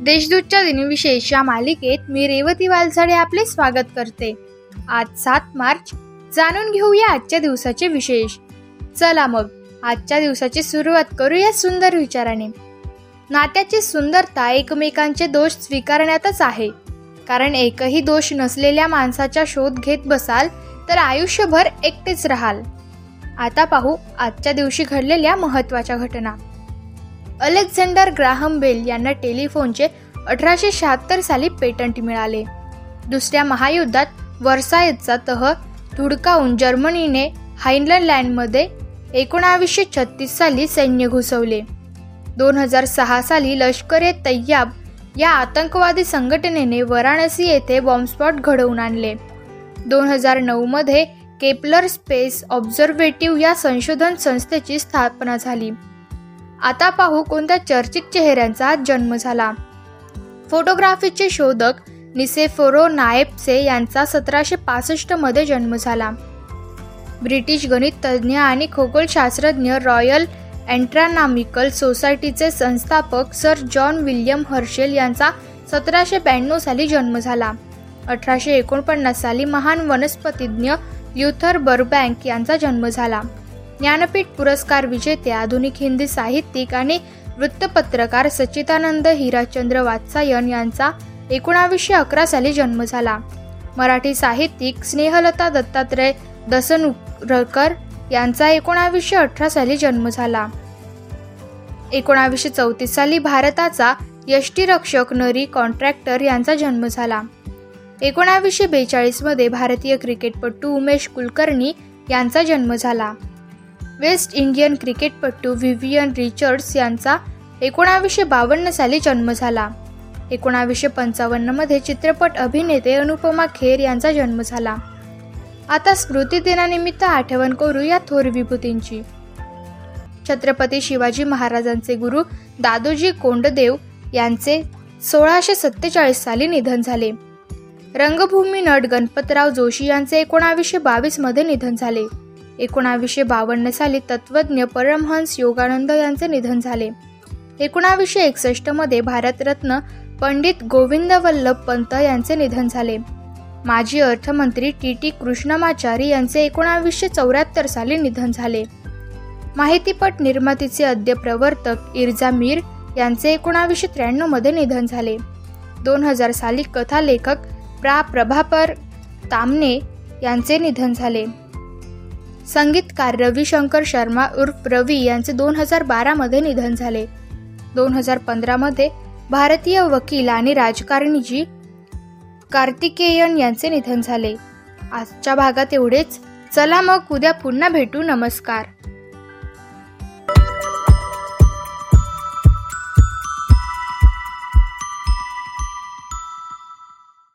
देशदूतच्या दिनविशेष या मालिकेत मी रेवती वालसाडे आपले स्वागत करते. आज सात मार्च. जाणून घेऊया आजच्या दिवसाचे विशेष. चला मग आजच्या दिवसाची सुरुवात करूया सुंदर विचाराने. नात्याची सुंदरता एकमेकांचे दोष स्वीकारण्यातच आहे. कारण एकही दोष नसलेल्या माणसाचा शोध घेत बसाल तर आयुष्यभर एकटेच राहाल. आता पाहू आजच्या दिवशी घडलेल्या महत्त्वाच्या घटना. अलेक्झांडर ग्राहम बेल यांना टेलिफोनचे अठराशे शहात्तर साली पेटंट मिळाले. दुसऱ्या महायुद्धात वर्सायचा तह धुडकावून जर्मनीने हायनलँडमध्ये एकोणावीसशे छत्तीस साली सैन्य घुसवले. दोन हजार सहा साली लष्कर ए तय्याब या आतंकवादी संघटनेने वाराणसी येथे बॉम्बस्पॉट घडवून आणले. दोन हजार नऊमध्ये केपलर स्पेस ऑब्झर्वेटिव्ह या संशोधन संस्थेची स्थापना झाली. आता पाहू कोणत्या चर्चित चेहऱ्यांचा जन्म झाला. फोटोग्राफीचे शोधक निसेफोरो नायपसे यांचा सतराशे पासष्टमध्ये जन्म झाला. ब्रिटिश गणिततज्ज्ञ आणि खगोलशास्त्रज्ञ रॉयल अँट्रॉनॉमिकल सोसायटीचे संस्थापक सर जॉन विल्यम हर्शेल यांचा सतराशे ब्याण्णव साली जन्म झाला. अठराशे एकोणपन्नास साली महान वनस्पतिज्ञ ल्युथर बर्बँक यांचा जन्म झाला. ज्ञानपीठ पुरस्कार विजेते आधुनिक हिंदी साहित्यिक आणि वृत्तपत्रकार सच्चिदानंद हिराचंद्र वात्सायन यांचा एकोणावीसशे अकरा साली जन्म झाला. मराठी साहित्यिक स्नेहलता दत्तात्रय दसनुरकर यांचा एकोणावीसशे अठरा साली जन्म झाला. एकोणावीसशे चौतीस साली भारताचा यष्टीरक्षक नरी कॉन्ट्रॅक्टर यांचा जन्म झाला. एकोणावीसशे बेचाळीसमध्ये भारतीय क्रिकेटपटू उमेश कुलकर्णी यांचा जन्म झाला. वेस्ट इंडियन क्रिकेटपटू व्हिव्हियन रिचर्ड्स यांचा एकोणावीसशे बावन्न साली जन्म झाला. एकोणावीसशे पंचावन्नमध्ये चित्रपट अभिनेते अनुपमा खेर यांचा जन्म झाला. आता स्मृती दिनानिमित्त आठवण करू या थोर विभूतींची. छत्रपती शिवाजी महाराजांचे गुरु दादोजी कोंडदेव यांचे सोळाशे सत्तेचाळीस साली निधन झाले. रंगभूमी नट गणपतराव जोशी यांचे एकोणावीसशे बावीसमध्ये निधन झाले. एकोणावीसशे बावन्न साली तत्वज्ञ परमहंस योगानंद यांचे निधन झाले. एकोणावीसशे एकसष्टमध्ये भारतरत्न पंडित गोविंद वल्लभ पंत यांचे निधन झाले. माजी अर्थमंत्री टी टी कृष्णमाचारी यांचे एकोणावीसशे चौऱ्याहत्तर साली निधन झाले. माहितीपट निर्मातीचे अद्य प्रवर्तक इर्जा मीर यांचे एकोणावीसशे त्र्याण्णवमध्ये निधन झाले. दोन हजार साली कथालेखक प्रा प्रभाकर तामने यांचे निधन झाले. संगीतकार रविशंकर शर्मा उर्फ रवी यांचे दोन हजार बारामध्ये निधन झाले. दोन हजार पंधरामध्ये भारतीय वकील आणि राजकारणीजी कार्तिकेयन यांचे निधन झाले. आजच्या भागात एवढेच. चला मग उद्या पुन्हा भेटू. नमस्कार.